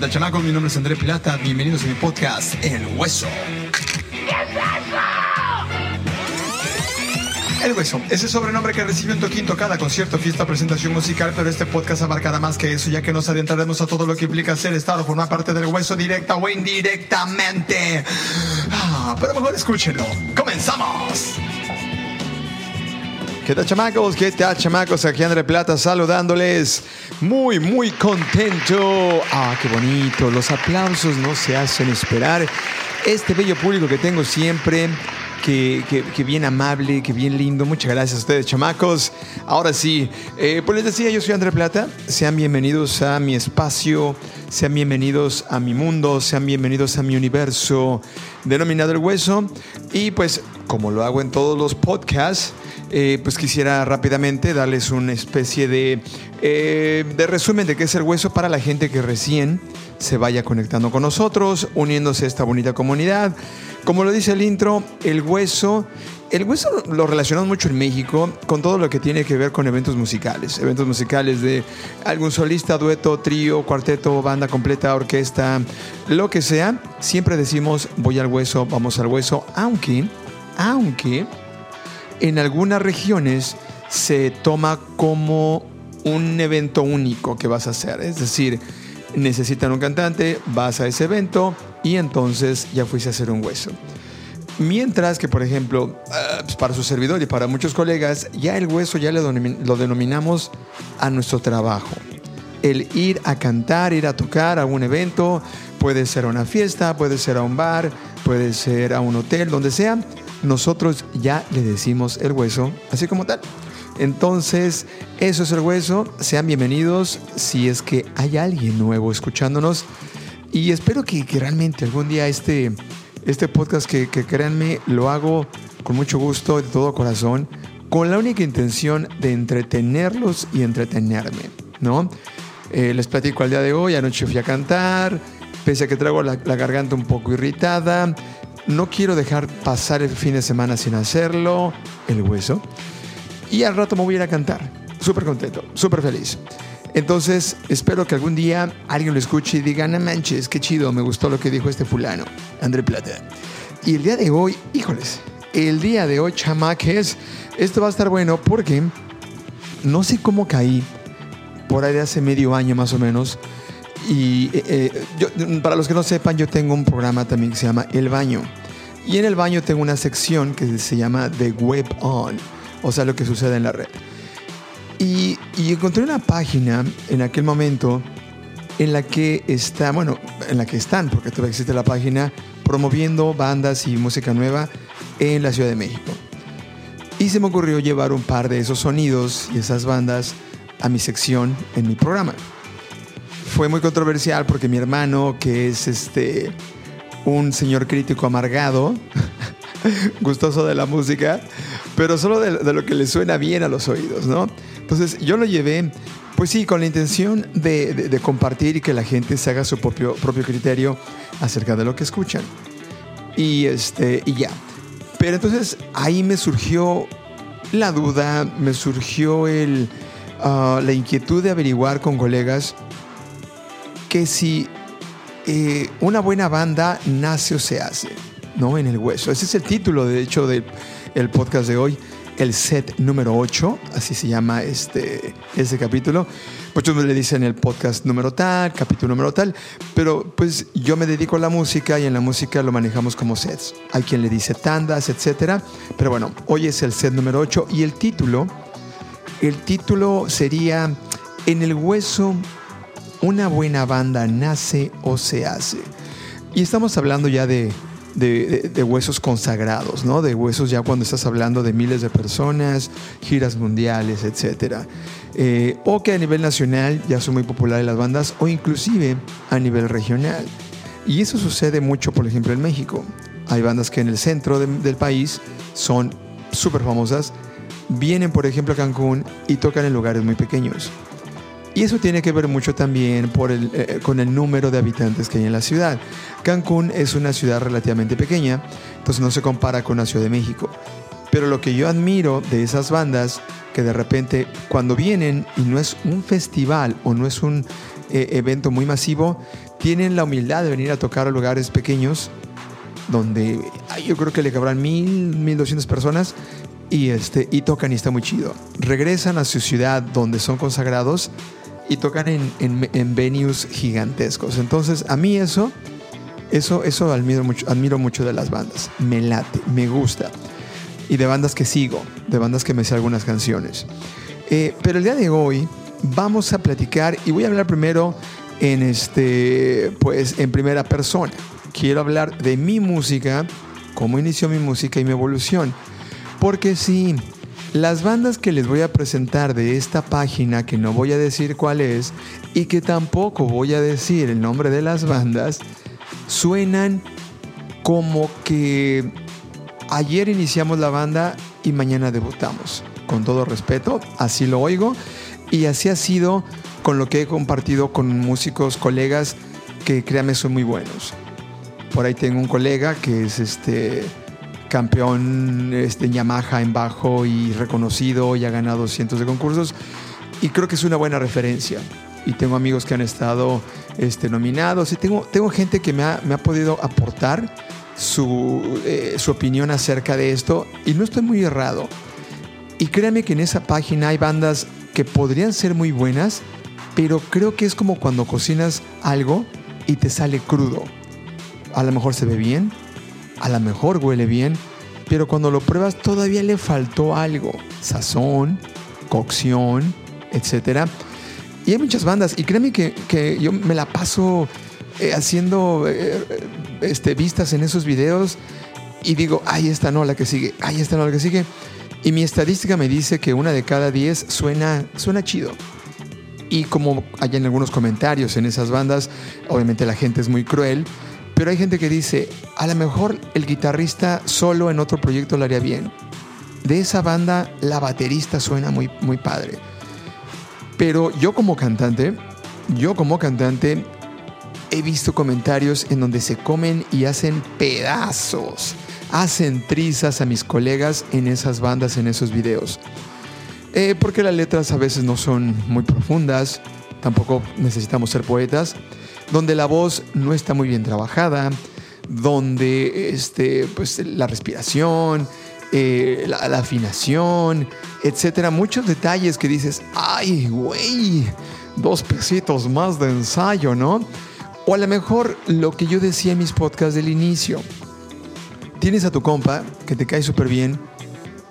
¿Qué tal? Mi nombre es André Plata. Bienvenidos a mi podcast, El Hueso. El Hueso, ese sobrenombre que recibe un toquín cada concierto, fiesta, presentación musical, pero este podcast abarcará más que eso, ya que nos adentraremos a todo lo que implica ser Estado, formar parte del hueso directa o indirectamente. Ah, pero mejor escúchenlo. ¡Comenzamos! ¿Qué tal chamacos? ¿Qué tal chamacos? Aquí André Plata saludándoles. Muy, muy contento. Ah, qué bonito. Los aplausos no se hacen esperar. Este bello público que tengo siempre que, que, bien amable, que bien lindo. Muchas gracias a ustedes, chamacos. Ahora sí, eh, pues les decía, yo soy André Plata. Sean bienvenidos a mi espacio, sean bienvenidos a mi mundo, sean bienvenidos a mi universo denominado El Hueso. Y pues, como lo hago en todos los podcasts, eh, pues quisiera rápidamente darles una especie de, eh, de resumen de qué es el hueso para la gente que recién se vaya conectando con nosotros, uniéndose a esta bonita comunidad. Como lo dice el intro, el hueso, el hueso lo relacionamos mucho en México con todo lo que tiene que ver con eventos musicales, eventos musicales de algún solista, dueto, trío, cuarteto, banda completa, orquesta, lo que sea. Siempre decimos voy al hueso, vamos al hueso, aunque, aunque en algunas regiones se toma como un evento único que vas a hacer, es decir, necesitan un cantante, vas a ese evento y entonces ya fuiste a hacer un hueso. Mientras que, por ejemplo, ah, pues para su servidor y para muchos colegas, ya el hueso ya lo denominamos a nuestro trabajo. El ir a cantar, ir a tocar a un evento, puede ser a una fiesta, puede ser a un bar, puede ser a un hotel, donde sea, nosotros ya le decimos el hueso así como tal. Entonces, eso es el hueso. Sean bienvenidos si es que hay alguien nuevo escuchándonos. Y espero que, realmente algún día este, este podcast, que, créanme, lo hago con mucho gusto, de todo corazón, con la única intención de entretenerlos y entretenerme, ¿no? Eh, les platico al día de hoy, anoche fui a cantar, pese a que traigo la garganta un poco irritada, no quiero dejar pasar el fin de semana sin hacerlo, el hueso. Y al rato me voy a ir a cantar. Súper contento, súper feliz. Entonces, espero que algún día alguien lo escuche y diga, no manches, qué chido, me gustó lo que dijo este fulano, André Plata. Y el día de hoy, híjoles, el día de hoy, chamaques, esto va a estar bueno porque no sé cómo caí, por ahí de hace medio año más o menos. Y eh, eh, para los que no sepan, yo tengo un programa también que se llama El Baño. Y en el baño tengo una sección que se llama The Web On o sea, lo que sucede en la red. Y, encontré una página en aquel momento en la que está, bueno, en la que están, porque todavía existe la página, promoviendo bandas y música nueva en la Ciudad de México. Y se me ocurrió llevar un par de esos sonidos y esas bandas a mi sección en mi programa. Fue muy controversial porque mi hermano, que es este un señor crítico amargado, gustoso de la música, pero solo de, lo que le suena bien a los oídos, ¿no? Entonces yo lo llevé, pues sí, con la intención de, compartir y que la gente se haga su propio, propio criterio acerca de lo que escuchan. Y, este, y ya. Pero entonces ahí me surgió la duda, me surgió el, ah, la inquietud de averiguar con colegas que si eh, una buena banda nace o se hace, ¿no? En el hueso. Ese es el título, de hecho, de, el podcast de hoy, el set número 8, así se llama este, este capítulo. Muchos le dicen el podcast número tal, capítulo número tal, pero pues yo me dedico a la música y en la música lo manejamos como sets. Hay quien le dice tandas, etcétera. Pero bueno, hoy es el set número 8 y el título, el título sería En el hueso, una buena banda nace o se hace. Y estamos hablando ya de de, huesos consagrados, ¿no? De huesos ya cuando estás hablando de miles de personas, giras mundiales, etc. Eh, o que a nivel nacional ya son muy populares las bandas, o inclusive a nivel regional. Y eso sucede mucho, por ejemplo, en México. Hay bandas que en el centro del país son súper famosas, vienen, por ejemplo, a Cancún y tocan en lugares muy pequeños. Y eso tiene que ver mucho también por el, eh, con el número de habitantes que hay en la ciudad. Cancún es una ciudad relativamente pequeña, entonces no se compara con la Ciudad de México. Pero lo que yo admiro de esas bandas, que de repente cuando vienen y no es un festival o no es un, eh, evento muy masivo, tienen la humildad de venir a tocar a lugares pequeños donde yo creo que le cabrán mil, mil doscientas personas y, este, y tocan y está muy chido. Regresan a su ciudad donde son consagrados y tocan en, en, venues gigantescos. Entonces, a mí eso, eso, eso admiro mucho, admiro mucho de las bandas. Me late, me gusta. Y de bandas que sigo, de bandas que me sé algunas canciones. Eh, pero el día de hoy vamos a platicar y voy a hablar primero en este, pues, en primera persona. Quiero hablar de mi música, cómo inició mi música y mi evolución. Porque sí, las bandas que les voy a presentar de esta página, que no voy a decir cuál es, y que tampoco voy a decir el nombre de las bandas, suenan como que ayer iniciamos la banda y mañana debutamos. Con todo respeto, así lo oigo y así ha sido con lo que he compartido con músicos, colegas que créanme son muy buenos. Por ahí tengo un colega que es este campeón este, Yamaha en bajo y reconocido y ha ganado cientos de concursos y creo que es una buena referencia. Y tengo amigos que han estado este, nominados y tengo, tengo gente que me ha, me ha podido aportar su, eh, su opinión acerca de esto y no estoy muy errado. Y créanme que en esa página hay bandas que podrían ser muy buenas, pero creo que es como cuando cocinas algo y te sale crudo. A lo mejor se ve bien, a lo mejor huele bien, pero cuando lo pruebas todavía le faltó algo, sazón, cocción, etc. Y hay muchas bandas, y créeme que, yo me la paso eh, haciendo eh, este, vistas en esos videos y digo, ay, esta no, la que sigue, ay, esta no, la que sigue. Y mi estadística me dice que una de cada diez suena, suena chido. Y como hay en algunos comentarios en esas bandas, obviamente la gente es muy cruel, pero hay gente que dice, a lo mejor el guitarrista solo en otro proyecto lo haría bien. De esa banda, la baterista suena muy, muy padre. Pero yo como cantante, yo como cantante, he visto comentarios en donde se comen y hacen pedazos hacen trizas a mis colegas en esas bandas, en esos videos. Eh, porque las letras a veces no son muy profundas, tampoco necesitamos ser poetas, donde la voz no está muy bien trabajada, donde este, pues, la respiración, eh, la, afinación, etcétera, muchos detalles que dices, ay, güey, dos pesitos más de ensayo, ¿no? O a lo mejor lo que yo decía en mis podcasts del inicio, Tienes a tu compa que te cae súper bien,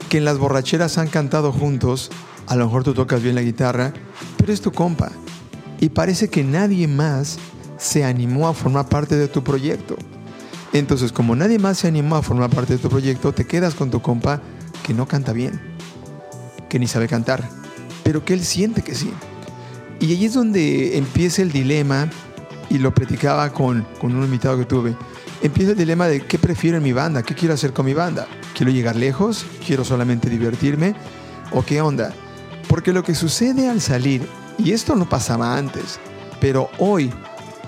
que en las borracheras han cantado juntos, a lo mejor tú tocas bien la guitarra, pero es tu compa. Y parece que nadie más se animó a formar parte de tu proyecto. Entonces, como nadie más se animó a formar parte de tu proyecto, te quedas con tu compa que no canta bien, que ni sabe cantar, pero que él siente que sí. Y ahí es donde empieza el dilema, y lo platicaba con, con un invitado que tuve empieza el dilema de qué prefiero en mi banda, qué quiero hacer con mi banda. ¿Quiero llegar lejos? ¿Quiero solamente divertirme? ¿O qué onda? Porque lo que sucede al salir, y esto no pasaba antes, pero hoy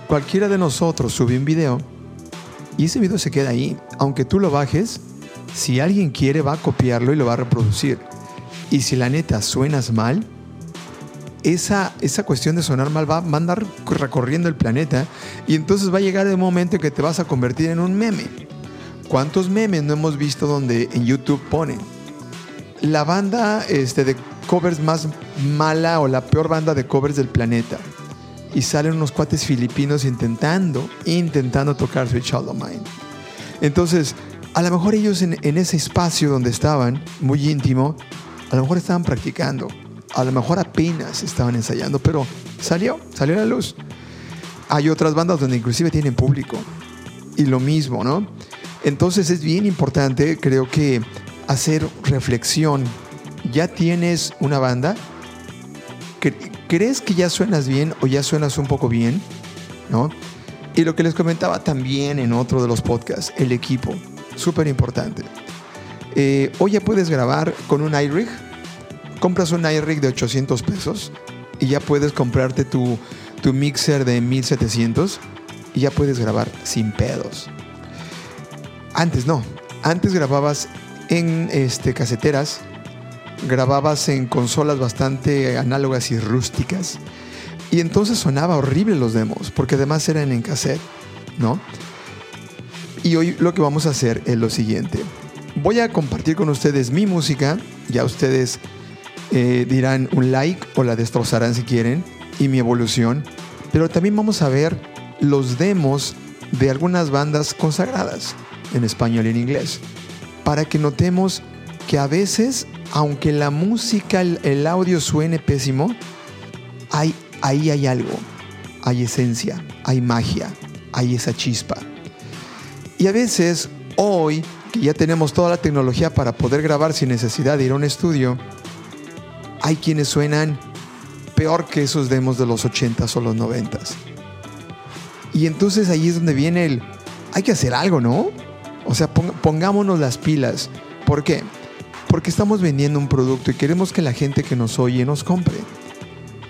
cualquiera de nosotros sube un video y ese video se queda ahí. Aunque tú lo bajes, si alguien quiere va a copiarlo y lo va a reproducir. Y si la neta suenas mal, esa, esa cuestión de sonar mal va a andar recorriendo el planeta y entonces va a llegar el momento en que te vas a convertir en un meme. ¿Cuántos memes no hemos visto donde en YouTube ponen la banda este, de covers más mala o la peor banda de covers del planeta? Y salen unos cuates filipinos intentando, intentando tocar Sweet Child of Mine. Entonces, a lo mejor ellos en, en ese espacio donde estaban, muy íntimo, a lo mejor estaban practicando a lo mejor apenas estaban ensayando, pero salió, salió a la luz. Hay otras bandas donde inclusive tienen público. Y lo mismo, ¿no? Entonces es bien importante, creo que, hacer reflexión. ¿Ya tienes una banda? ¿Crees que ya suenas bien o ya suenas un poco bien? ¿No? Y lo que les comentaba también en otro de los podcasts, el equipo. Súper importante. Eh, hoy ya puedes grabar con un iRig compras un iRig de 800 pesos y ya puedes comprarte tu, tu mixer de 1700 y ya puedes grabar sin pedos. Antes no, antes grababas en este, caseteras, grababas en consolas bastante análogas y rústicas Y entonces sonaba horrible los demos, porque además eran en cassette, ¿no? Y hoy lo que vamos a hacer es lo siguiente. Voy a compartir con ustedes mi música, ya ustedes eh, dirán un like o la destrozarán si quieren, y mi evolución, pero también vamos a ver los demos de algunas bandas consagradas en español y en inglés, para que notemos que a veces, aunque la música, el, audio suene pésimo, hay, ahí hay algo, hay esencia, hay magia, hay esa chispa. Y a veces, hoy, que ya tenemos toda la tecnología para poder grabar sin necesidad de ir a un estudio, hay quienes suenan peor que esos demos de los 80s o los 90s. Y entonces ahí es donde viene el, hay que hacer algo, ¿no? O sea, pongámonos las pilas. ¿Por qué? Porque estamos vendiendo un producto y queremos que la gente que nos oye nos compre.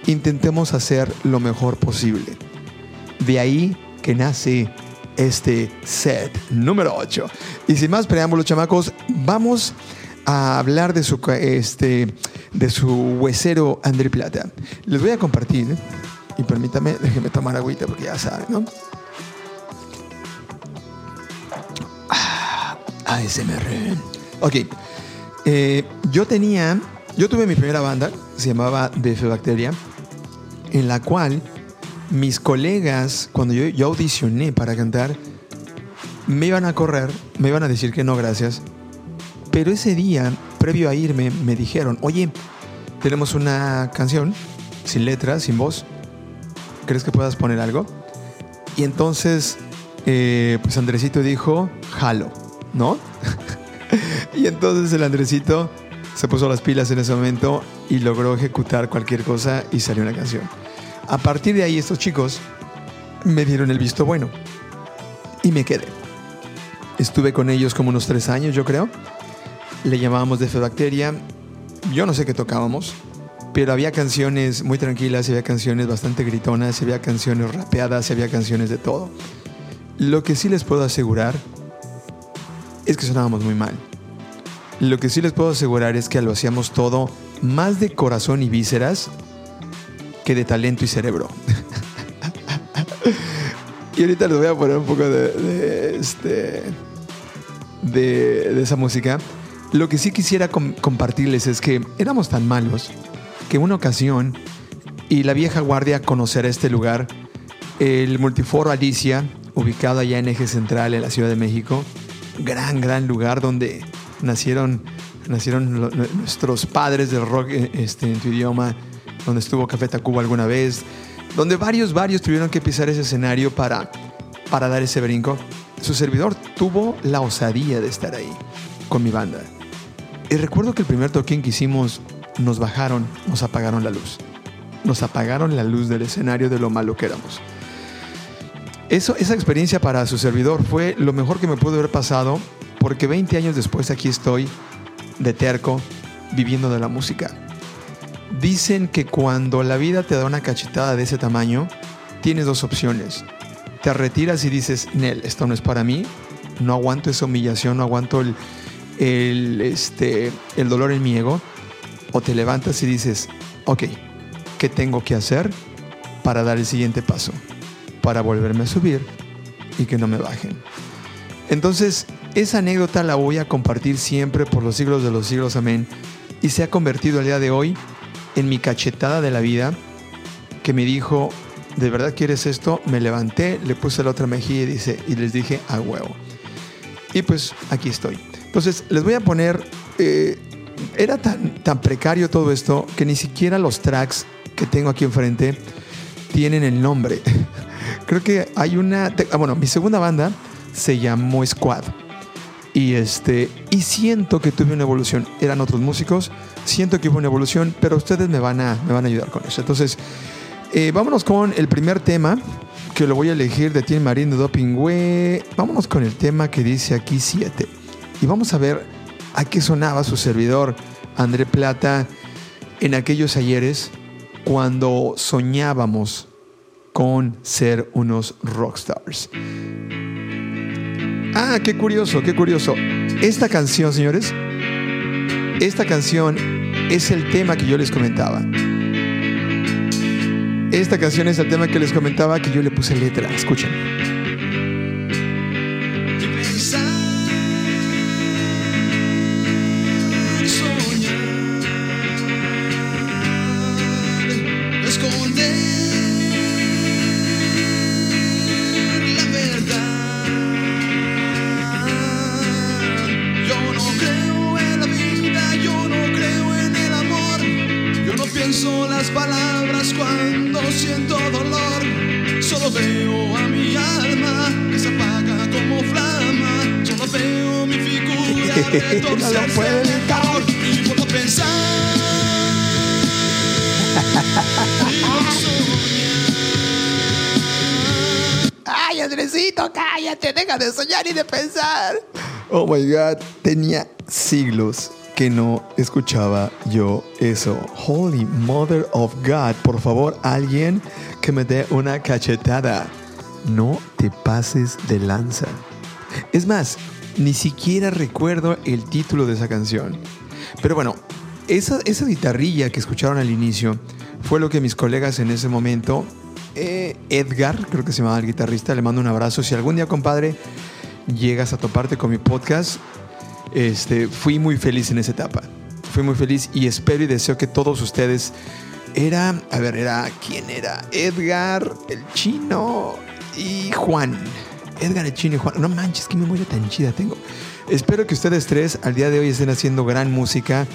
Intentemos hacer lo mejor posible. De ahí que nace este set número 8. Y sin más preámbulos, chamacos, vamos a hablar de su, este, de su huesero André Plata. Les voy a compartir, y permítame, déjenme tomar agüita porque ya saben, ¿no? Ah, ASMR. Ok. Eh, yo tenía, yo tuve mi primera banda, se llamaba Bacteria, en la cual mis colegas, cuando yo, yo audicioné para cantar, me iban a correr, me iban a decir que no, gracias, pero ese día, previo a irme, me dijeron, oye, tenemos una canción sin letras, sin voz. ¿Crees que puedas poner algo? Y entonces, eh, pues Andresito dijo, jalo, ¿no? Y entonces el Andresito se puso las pilas en ese momento y logró ejecutar cualquier cosa y salió una canción. A partir de ahí estos chicos me dieron el visto bueno y me quedé. Estuve con ellos como unos tres años, yo creo le llamábamos de Bacteria. Yo no sé qué tocábamos, pero había canciones muy tranquilas, había canciones bastante gritonas, había canciones rapeadas, había canciones de todo. Lo que sí les puedo asegurar es que sonábamos muy mal. Lo que sí les puedo asegurar es que lo hacíamos todo más de corazón y vísceras que de talento y cerebro. y ahorita les voy a poner un poco de, este, de, de esa música. Lo que sí quisiera compartirles es que éramos tan malos que una ocasión, y la vieja guardia conocerá este lugar, el multiforo Alicia, ubicado allá en Eje Central, en la Ciudad de México, gran, gran lugar donde nacieron, nacieron nuestros padres del rock eh, este, en tu idioma, donde estuvo Café Tacuba alguna vez, donde varios, varios tuvieron que pisar ese escenario para, para dar ese brinco. Su servidor tuvo la osadía de estar ahí con mi banda. Y recuerdo que el primer toquín que hicimos, nos bajaron, nos apagaron la luz. Nos apagaron la luz del escenario de lo malo que éramos. Eso, esa experiencia para su servidor fue lo mejor que me pudo haber pasado porque 20 años después aquí estoy, de terco, viviendo de la música. Dicen que cuando la vida te da una cachetada de ese tamaño, tienes dos opciones. Te retiras y dices, Nel, esto no es para mí, no aguanto esa humillación, no aguanto el, el, este, el dolor en mi ego, o te levantas y dices, ok, ¿qué tengo que hacer para dar el siguiente paso? Para volverme a subir y que no me bajen. Entonces, esa anécdota la voy a compartir siempre por los siglos de los siglos, amén. Y se ha convertido al día de hoy en mi cachetada de la vida que me dijo, ¿de verdad quieres esto? Me levanté, le puse la otra mejilla y, dice, y les dije, a huevo. Y pues aquí estoy. Entonces, les voy a poner, eh, era tan, tan precario todo esto que ni siquiera los tracks que tengo aquí enfrente tienen el nombre. Creo que hay una, ah, bueno, mi segunda banda se llamó Squad. Y, este, y siento que tuve una evolución. Eran otros músicos, siento que hubo una evolución, pero ustedes me van a, me van a ayudar con eso. Entonces, eh, vámonos con el primer tema, que lo voy a elegir de Tim Marín de Doping Vámonos con el tema que dice aquí 7 y vamos a ver a qué sonaba su servidor André Plata en aquellos ayeres cuando soñábamos con ser unos rockstars. Ah, qué curioso, qué curioso. Esta canción, señores, esta canción es el tema que yo les comentaba. Esta canción es el tema que les comentaba que yo le puse letra. Escuchen. Y de pensar. Oh my God, tenía siglos que no escuchaba yo eso. Holy Mother of God, por favor, alguien que me dé una cachetada. No te pases de lanza. Es más, ni siquiera recuerdo el título de esa canción. Pero bueno, esa, esa guitarrilla que escucharon al inicio fue lo que mis colegas en ese momento, eh, Edgar, creo que se llamaba el guitarrista, le mando un abrazo. Si algún día, compadre, llegas a toparte con mi podcast, este, fui muy feliz en esa etapa. Fui muy feliz y espero y deseo que todos ustedes era, a ver, era, ¿quién era? Edgar, el chino y Juan. Edgar Echino y Juan. No manches, qué memoria tan chida tengo. Espero que ustedes tres al día de hoy estén haciendo gran música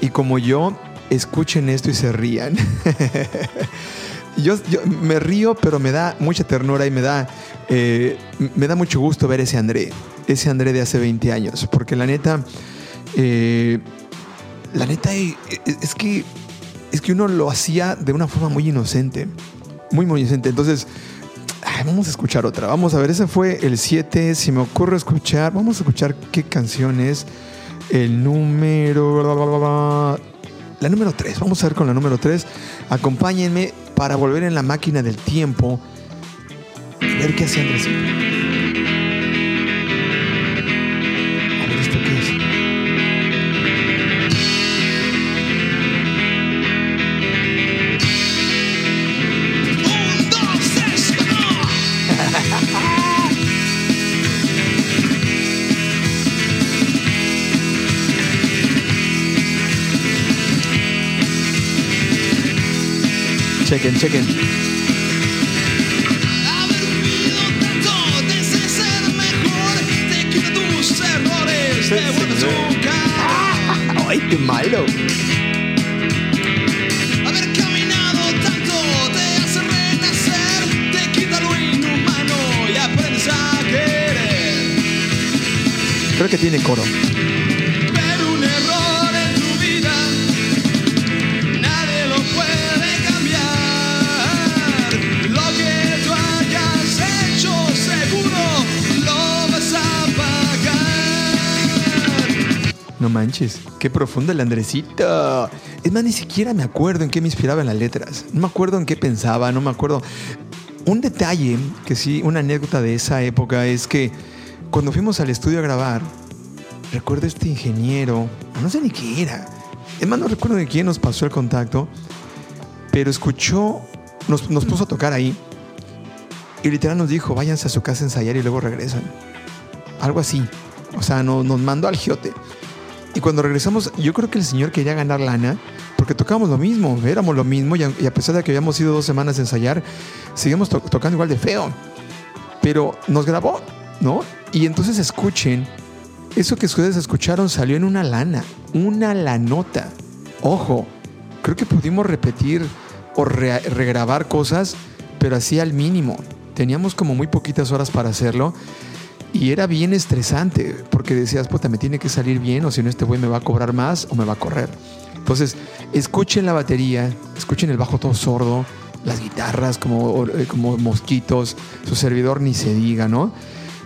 y como yo, escuchen esto y se rían. yo, me río, pero me da mucha ternura y me da, eh, me da mucho gusto ver ese André, ese André de hace 20 años, porque la neta, eh, la neta eh, es que, es que uno lo hacía de una forma muy inocente, muy, muy inocente. Entonces, vamos a escuchar otra. Vamos a ver, ese fue el 7. Si me ocurre escuchar, vamos a escuchar qué canción es. El número. La número 3. Vamos a ver con la número 3. Acompáñenme para volver en la máquina del tiempo. Ver qué hace Andrés. Quita lo inhumano y aprendes a querer. Creo que tiene coro. Manches, qué profundo el Andresito. Es más, ni siquiera me acuerdo en qué me inspiraba en las letras. No me acuerdo en qué pensaba, no me acuerdo. Un detalle, que sí, una anécdota de esa época es que cuando fuimos al estudio a grabar, recuerdo este ingeniero, no sé ni qué era. Es más, no recuerdo de quién nos pasó el contacto, pero escuchó, nos, nos puso a tocar ahí y literal nos dijo, váyanse a su casa a ensayar y luego regresan. Algo así. O sea, nos mandó al giote. Y cuando regresamos, yo creo que el señor quería ganar lana porque tocábamos lo mismo, éramos lo mismo y a, pesar de que habíamos ido dos semanas a ensayar, seguimos tocando igual de feo. Pero nos grabó, ¿no? Y entonces escuchen, eso que ustedes escucharon salió en una lana, una lanota. Ojo, creo que pudimos repetir o regrabar cosas, pero así al mínimo. Teníamos como muy poquitas horas para hacerlo y era bien estresante, porque decías, puta, me tiene que salir bien, o si no, este güey me va a cobrar más o me va a correr. Entonces, escuchen la batería, escuchen el bajo todo sordo, las guitarras como, eh, como mosquitos, su servidor ni se diga, ¿no?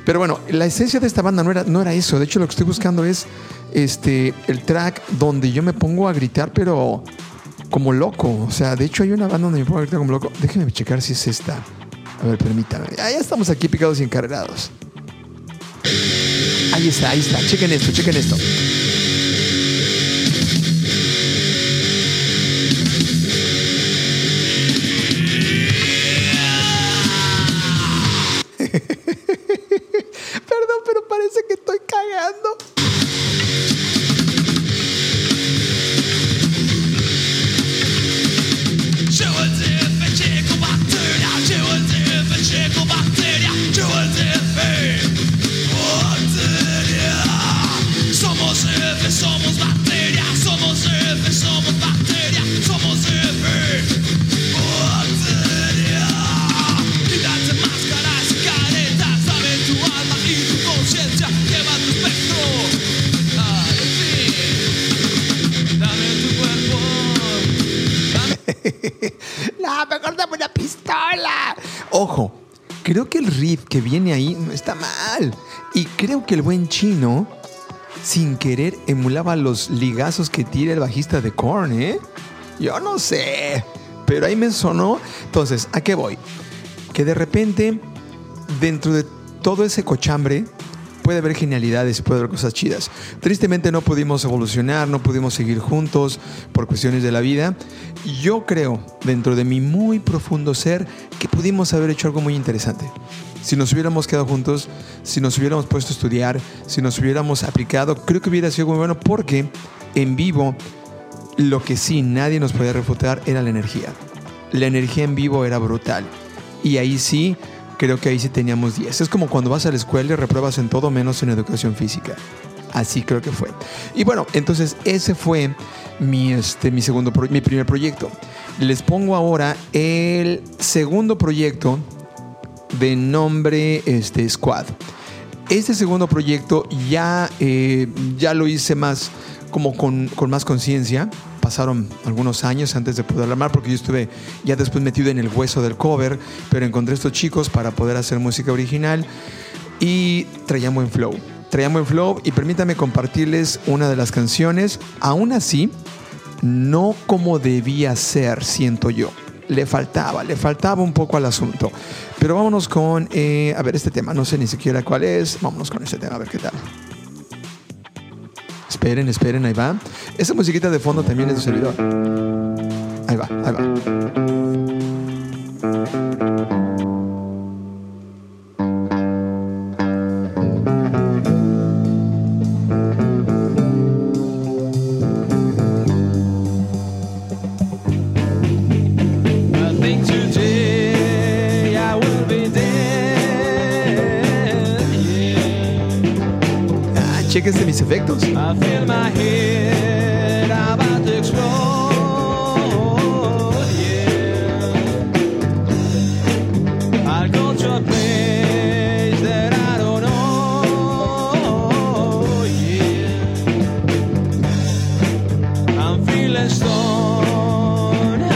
Pero bueno, la esencia de esta banda no era, no era eso. De hecho, lo que estoy buscando es este, el track donde yo me pongo a gritar, pero como loco. O sea, de hecho, hay una banda donde me pongo a gritar como loco. Déjenme checar si es esta. A ver, permítame. Ah, ya estamos aquí picados y encarrerados. Ahí está, ahí está. Chequen esto, chequen esto. Que viene ahí está mal. Y creo que el buen chino, sin querer, emulaba los ligazos que tira el bajista de Korn, ¿eh? Yo no sé. Pero ahí me sonó. Entonces, ¿a qué voy? Que de repente, dentro de todo ese cochambre, puede haber genialidades, puede haber cosas chidas. Tristemente no pudimos evolucionar, no pudimos seguir juntos por cuestiones de la vida. Yo creo, dentro de mi muy profundo ser, que pudimos haber hecho algo muy interesante. Si nos hubiéramos quedado juntos, si nos hubiéramos puesto a estudiar, si nos hubiéramos aplicado, creo que hubiera sido muy bueno porque en vivo lo que sí nadie nos podía refutar era la energía. La energía en vivo era brutal. Y ahí sí creo que ahí sí teníamos 10. Es como cuando vas a la escuela y repruebas en todo menos en educación física. Así creo que fue. Y bueno, entonces ese fue mi, este, mi, segundo mi primer proyecto. Les pongo ahora el segundo proyecto de nombre este, Squad. Este segundo proyecto ya, eh, ya lo hice más como con, con más conciencia pasaron algunos años antes de poder armar, porque yo estuve ya después metido en el hueso del cover, pero encontré estos chicos para poder hacer música original y traían buen flow. Traían buen flow y permítame compartirles una de las canciones, aún así, no como debía ser, siento yo. Le faltaba, le faltaba un poco al asunto. Pero vámonos con, eh, a ver, este tema, no sé ni siquiera cuál es, vámonos con este tema, a ver qué tal. Esperen, esperen, ahí va. Esa musiquita de fondo también es de servidor. Ahí va, ahí va. Efectos.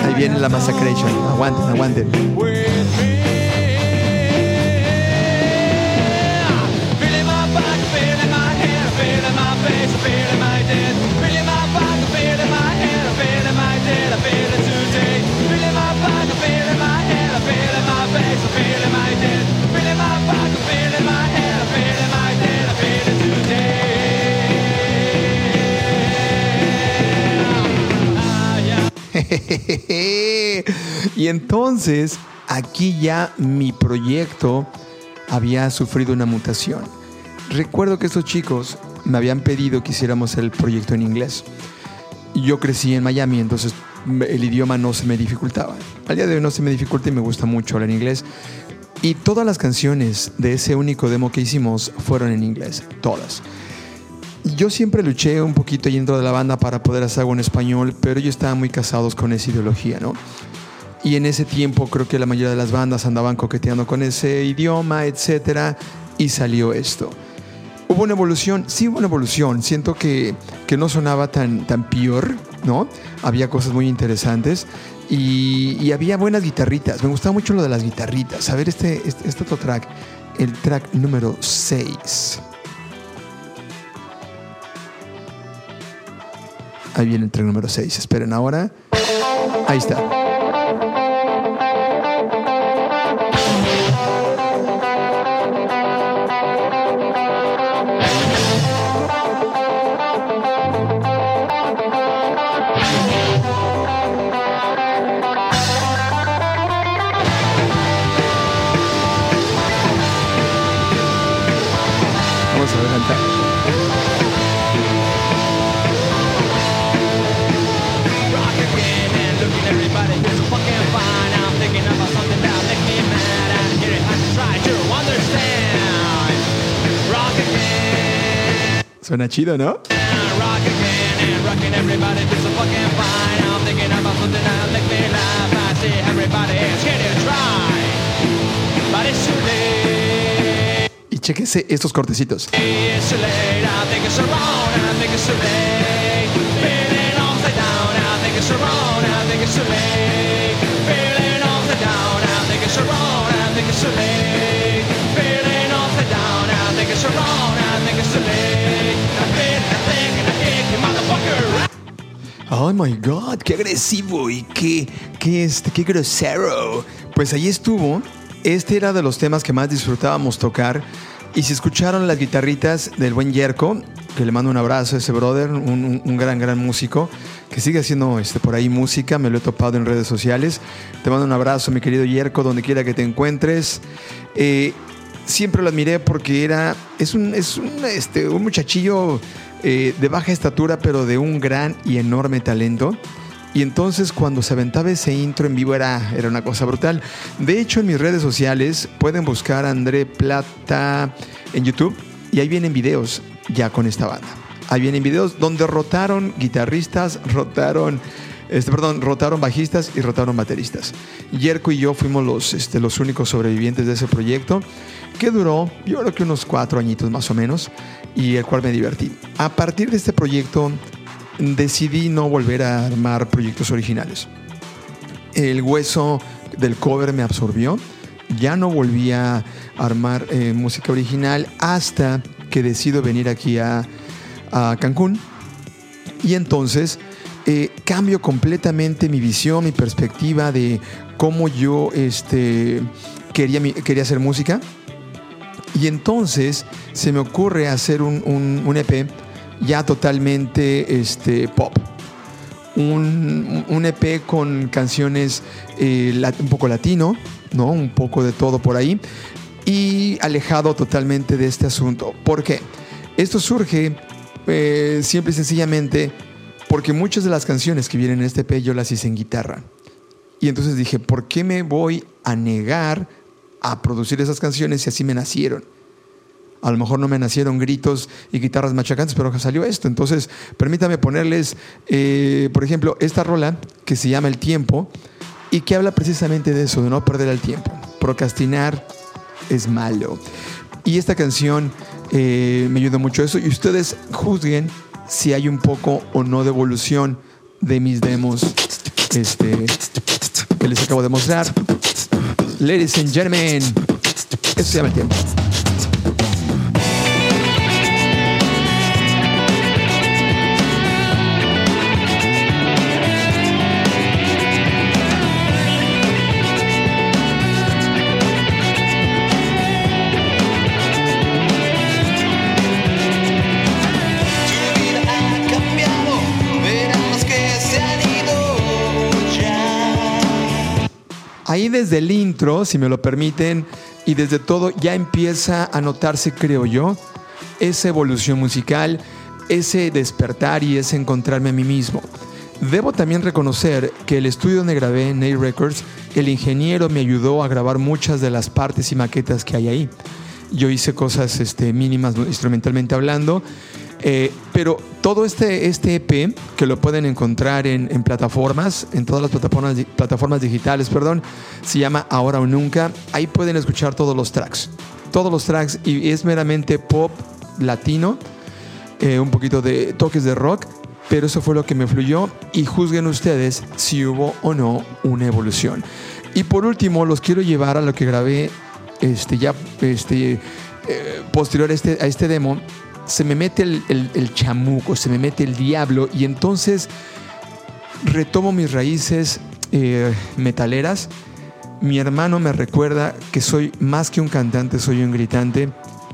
Ahí viene la massacration. Aguanten, aguanten. y entonces aquí ya mi proyecto había sufrido una mutación. Recuerdo que estos chicos me habían pedido que hiciéramos el proyecto en inglés. Yo crecí en Miami, entonces el idioma no se me dificultaba. Al día de hoy no se me dificulta y me gusta mucho hablar inglés. Y todas las canciones de ese único demo que hicimos fueron en inglés, todas. Yo siempre luché un poquito dentro de la banda para poder hacer algo en español, pero ellos estaban muy casados con esa ideología, ¿no? Y en ese tiempo creo que la mayoría de las bandas andaban coqueteando con ese idioma, etcétera, y salió esto. Hubo una evolución, sí hubo una evolución. Siento que, que no sonaba tan, tan peor, ¿no? Había cosas muy interesantes y, y, había buenas guitarritas. Me gustaba mucho lo de las guitarritas. A ver, este, este, este otro track, el track número 6. Ahí viene el track número 6. Esperen ahora. Ahí está. Suena chido, ¿no? Y chequese estos cortecitos. Oh my God, qué agresivo y qué, qué, este, qué grosero. Pues ahí estuvo. Este era de los temas que más disfrutábamos tocar. Y si escucharon las guitarritas del buen Yerko, que le mando un abrazo a ese brother, un, gran, gran músico, que sigue haciendo este, por ahí música, me lo he topado en redes sociales. Te mando un abrazo, mi querido Yerko, donde quiera que te encuentres. Eh, siempre lo admiré porque era, es un, es un, este, un muchachillo eh, de baja estatura, pero de un gran y enorme talento. Y entonces cuando se aventaba ese intro en vivo era, era una cosa brutal. De hecho, en mis redes sociales pueden buscar a André Plata en YouTube y ahí vienen videos ya con esta banda. Ahí vienen videos donde rotaron guitarristas, rotaron, este, perdón, rotaron bajistas y rotaron bateristas. Yerko y yo fuimos los, este, los únicos sobrevivientes de ese proyecto que duró, yo creo que unos cuatro añitos más o menos, y el cual me divertí. A partir de este proyecto decidí no volver a armar proyectos originales. El hueso del cover me absorbió, ya no volví a armar eh, música original hasta que decido venir aquí a, Cancún. Y entonces eh, cambio completamente mi visión, mi perspectiva de cómo yo este, quería, quería hacer música. Y entonces se me ocurre hacer un, un, EP ya totalmente este, pop. Un, un, EP con canciones eh, un poco latino, ¿no? Un poco de todo por ahí. Y alejado totalmente de este asunto. ¿Por qué? Esto surge eh, simple y sencillamente porque muchas de las canciones que vienen en este EP yo las hice en guitarra. Y entonces dije, ¿por qué me voy a negar a producir esas canciones y así me nacieron. A lo mejor no me nacieron gritos y guitarras machacantes, pero salió esto. Entonces, permítame ponerles, eh, por ejemplo, esta rola que se llama El Tiempo y que habla precisamente de eso, de no perder el tiempo. Procrastinar es malo. Y esta canción eh, me ayuda mucho a eso. Y ustedes juzguen si hay un poco o no de evolución de mis demos este, que les acabo de mostrar. Ladies and gentlemen, eso se llama el tiempo. Desde el intro, si me lo permiten, y desde todo ya empieza a notarse, creo yo, esa evolución musical, ese despertar y ese encontrarme a mí mismo. Debo también reconocer que el estudio donde grabé, Nail Records, el ingeniero me ayudó a grabar muchas de las partes y maquetas que hay ahí. Yo hice cosas este, mínimas instrumentalmente hablando eh, pero todo este, este EP, que lo pueden encontrar en, plataformas, en todas las plataformas, plataformas digitales, perdón, se llama Ahora o Nunca. Ahí pueden escuchar todos los tracks. Todos los tracks y es meramente pop latino, eh, un poquito de toques de rock, pero eso fue lo que me fluyó y juzguen ustedes si hubo o no una evolución. Y por último, los quiero llevar a lo que grabé este, ya este, eh, posterior este, a este demo se me mete el, chamuco, se me mete el diablo y entonces retomo mis raíces eh, metaleras. Mi hermano me recuerda que soy más que un cantante, soy un gritante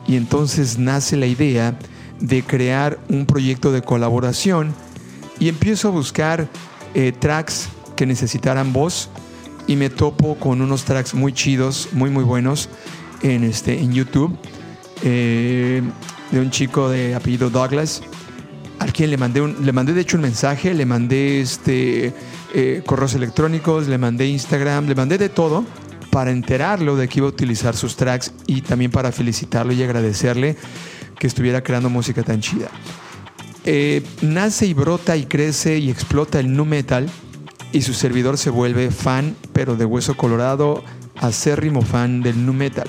y entonces nace la idea de crear un proyecto de colaboración y empiezo a buscar eh, tracks que necesitaran voz y me topo con unos tracks muy chidos, muy muy buenos en, este, en YouTube. Eh, de un chico de apellido Douglas, al quien le mandé, un, le mandé de hecho un mensaje, le mandé este, eh, correos electrónicos, le mandé Instagram, le mandé de todo para enterarlo de que iba a utilizar sus tracks y también para felicitarlo y agradecerle que estuviera creando música tan chida. Eh, nace y brota y crece y explota el nu metal y su servidor se vuelve fan, pero de hueso colorado, acérrimo fan del nu metal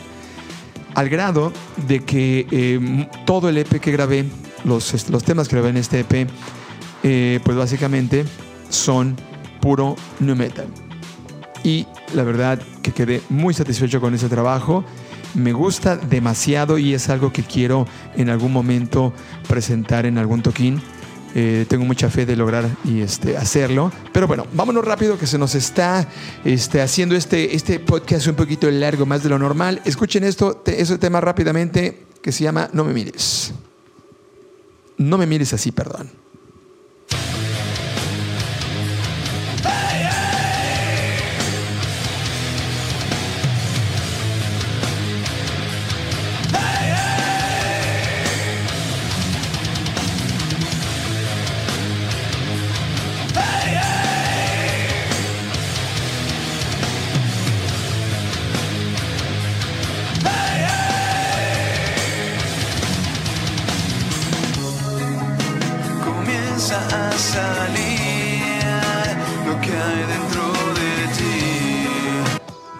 al grado de que eh, todo el EP que grabé, los, los temas que grabé en este EP, eh, pues básicamente son puro new metal. Y la verdad que quedé muy satisfecho con ese trabajo. Me gusta demasiado y es algo que quiero en algún momento presentar en algún toquín. Eh, tengo mucha fe de lograr y este, hacerlo. Pero bueno, vámonos rápido que se nos está este, haciendo este, este podcast un poquito largo, más de lo normal. Escuchen esto, ese tema rápidamente que se llama No me mires. No me mires así, perdón.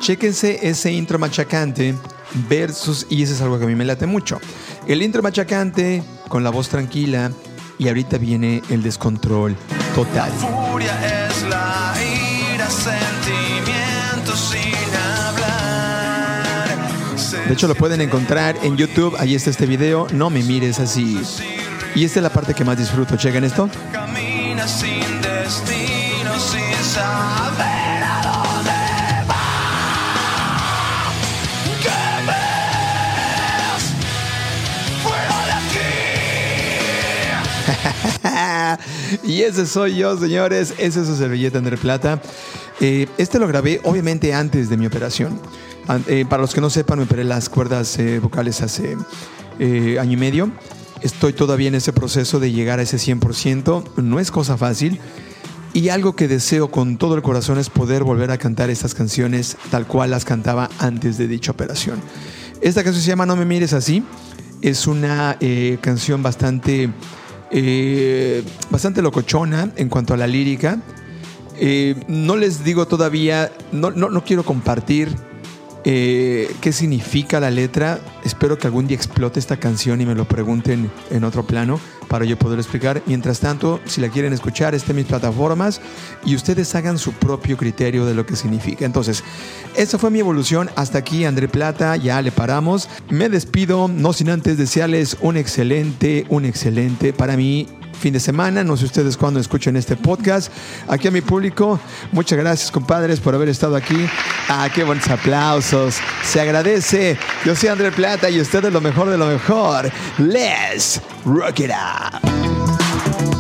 Chéquense ese intro machacante versus, y eso es algo que a mí me late mucho. El intro machacante con la voz tranquila y ahorita viene el descontrol total. furia es la ira, sin hablar. De hecho lo pueden encontrar en YouTube, ahí está este video, no me mires así. Y esta es la parte que más disfruto, chequen esto. Camina sin destino. y ese soy yo, señores. Ese es su servilleta André Plata. Eh, este lo grabé obviamente antes de mi operación. Eh, para los que no sepan, me operé las cuerdas eh, vocales hace año y medio. Estoy todavía en ese proceso de llegar a ese 100%. No es cosa fácil. Y algo que deseo con todo el corazón es poder volver a cantar estas canciones tal cual las cantaba antes de dicha operación. Esta canción se llama No me mires así. Es una canción bastante eh, bastante locochona en cuanto a la lírica. Eh, no les digo todavía, no, no quiero compartir eh, qué significa la letra. Espero que algún día explote esta canción y me lo pregunten en otro plano para yo poder explicar. Mientras tanto, si la quieren escuchar, esté en mis plataformas y ustedes hagan su propio criterio de lo que significa. Entonces, esa fue mi evolución. Hasta aquí, André Plata, ya le paramos. Me despido, no sin antes desearles un excelente, un excelente, para mí, fin de semana. No sé ustedes cuándo escuchen este podcast. Aquí a mi público, muchas gracias, compadres, por haber estado aquí. Ah, qué buenos aplausos. Se agradece. Yo soy André Plata y ustedes lo mejor de lo mejor. Let's rock it up.